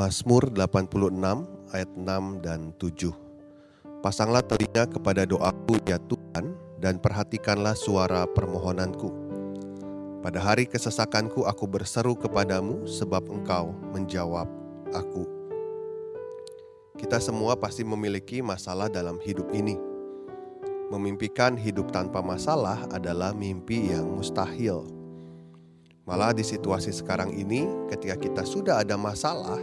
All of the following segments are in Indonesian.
Mazmur 86 ayat 6 dan 7. Pasanglah telinga kepada doaku ya Tuhan dan perhatikanlah suara permohonanku. Pada hari kesesakanku aku berseru kepadamu sebab engkau menjawab aku. Kita semua pasti memiliki masalah dalam hidup ini. Memimpikan hidup tanpa masalah adalah mimpi yang mustahil. Malah di situasi sekarang ini ketika kita sudah ada masalah,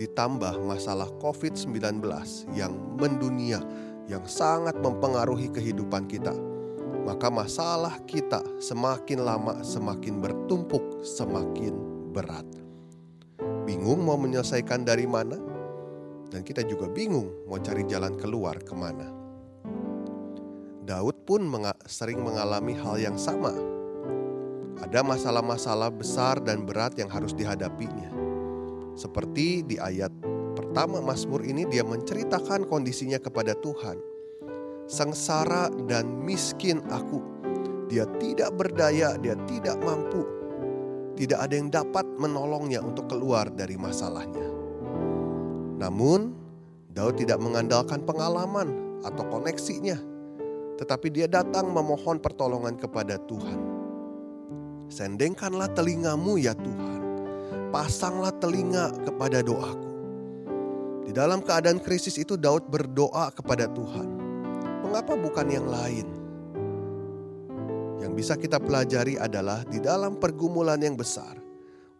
ditambah masalah COVID-19 yang mendunia, yang sangat mempengaruhi kehidupan kita, maka masalah kita semakin lama semakin bertumpuk, semakin berat. Bingung mau menyelesaikan dari mana? Dan kita juga bingung mau cari jalan keluar ke mana. Daud pun sering mengalami hal yang sama. Ada masalah-masalah besar dan berat yang harus dihadapinya seperti di ayat pertama Mazmur ini dia menceritakan kondisinya kepada Tuhan. Sengsara dan miskin aku. Dia tidak berdaya, dia tidak mampu. Tidak ada yang dapat menolongnya untuk keluar dari masalahnya. Namun, Daud tidak mengandalkan pengalaman atau koneksinya, tetapi dia datang memohon pertolongan kepada Tuhan. Sendengkanlah telingamu ya Tuhan pasanglah telinga kepada doaku. Di dalam keadaan krisis itu Daud berdoa kepada Tuhan. Mengapa bukan yang lain? Yang bisa kita pelajari adalah di dalam pergumulan yang besar,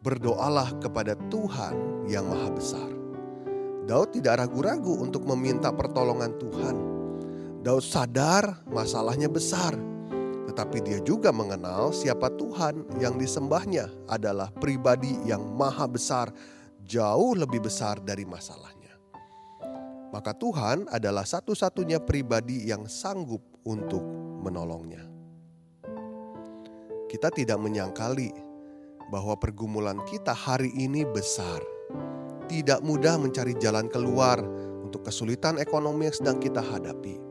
berdoalah kepada Tuhan yang maha besar. Daud tidak ragu-ragu untuk meminta pertolongan Tuhan. Daud sadar masalahnya besar, tetapi dia juga mengenal siapa Tuhan yang disembahnya adalah pribadi yang maha besar, jauh lebih besar dari masalahnya. Maka Tuhan adalah satu-satunya pribadi yang sanggup untuk menolongnya. Kita tidak menyangkali bahwa pergumulan kita hari ini besar. Tidak mudah mencari jalan keluar untuk kesulitan ekonomi yang sedang kita hadapi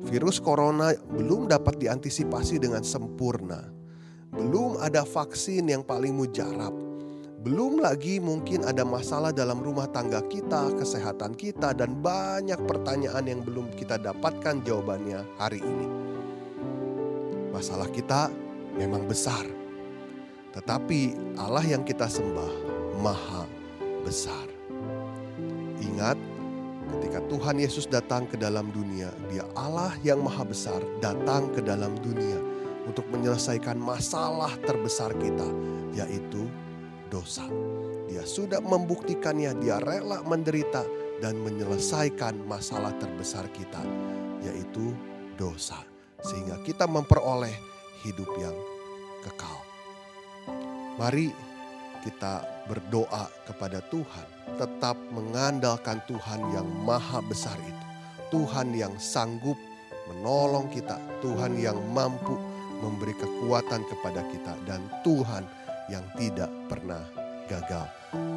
Virus corona belum dapat diantisipasi dengan sempurna. Belum ada vaksin yang paling mujarab. Belum lagi mungkin ada masalah dalam rumah tangga kita, kesehatan kita, dan banyak pertanyaan yang belum kita dapatkan jawabannya hari ini. Masalah kita memang besar, tetapi Allah yang kita sembah maha besar. Ingat, Ketika Tuhan Yesus datang ke dalam dunia, Dia Allah yang Maha Besar datang ke dalam dunia untuk menyelesaikan masalah terbesar kita, yaitu dosa. Dia sudah membuktikannya, Dia rela menderita dan menyelesaikan masalah terbesar kita, yaitu dosa, sehingga kita memperoleh hidup yang kekal. Mari kita berdoa kepada Tuhan, tetap mengandalkan Tuhan yang maha besar itu. Tuhan yang sanggup menolong kita, Tuhan yang mampu memberi kekuatan kepada kita, dan Tuhan yang tidak pernah gagal.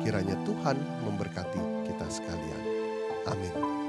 Kiranya Tuhan memberkati kita sekalian. Amin.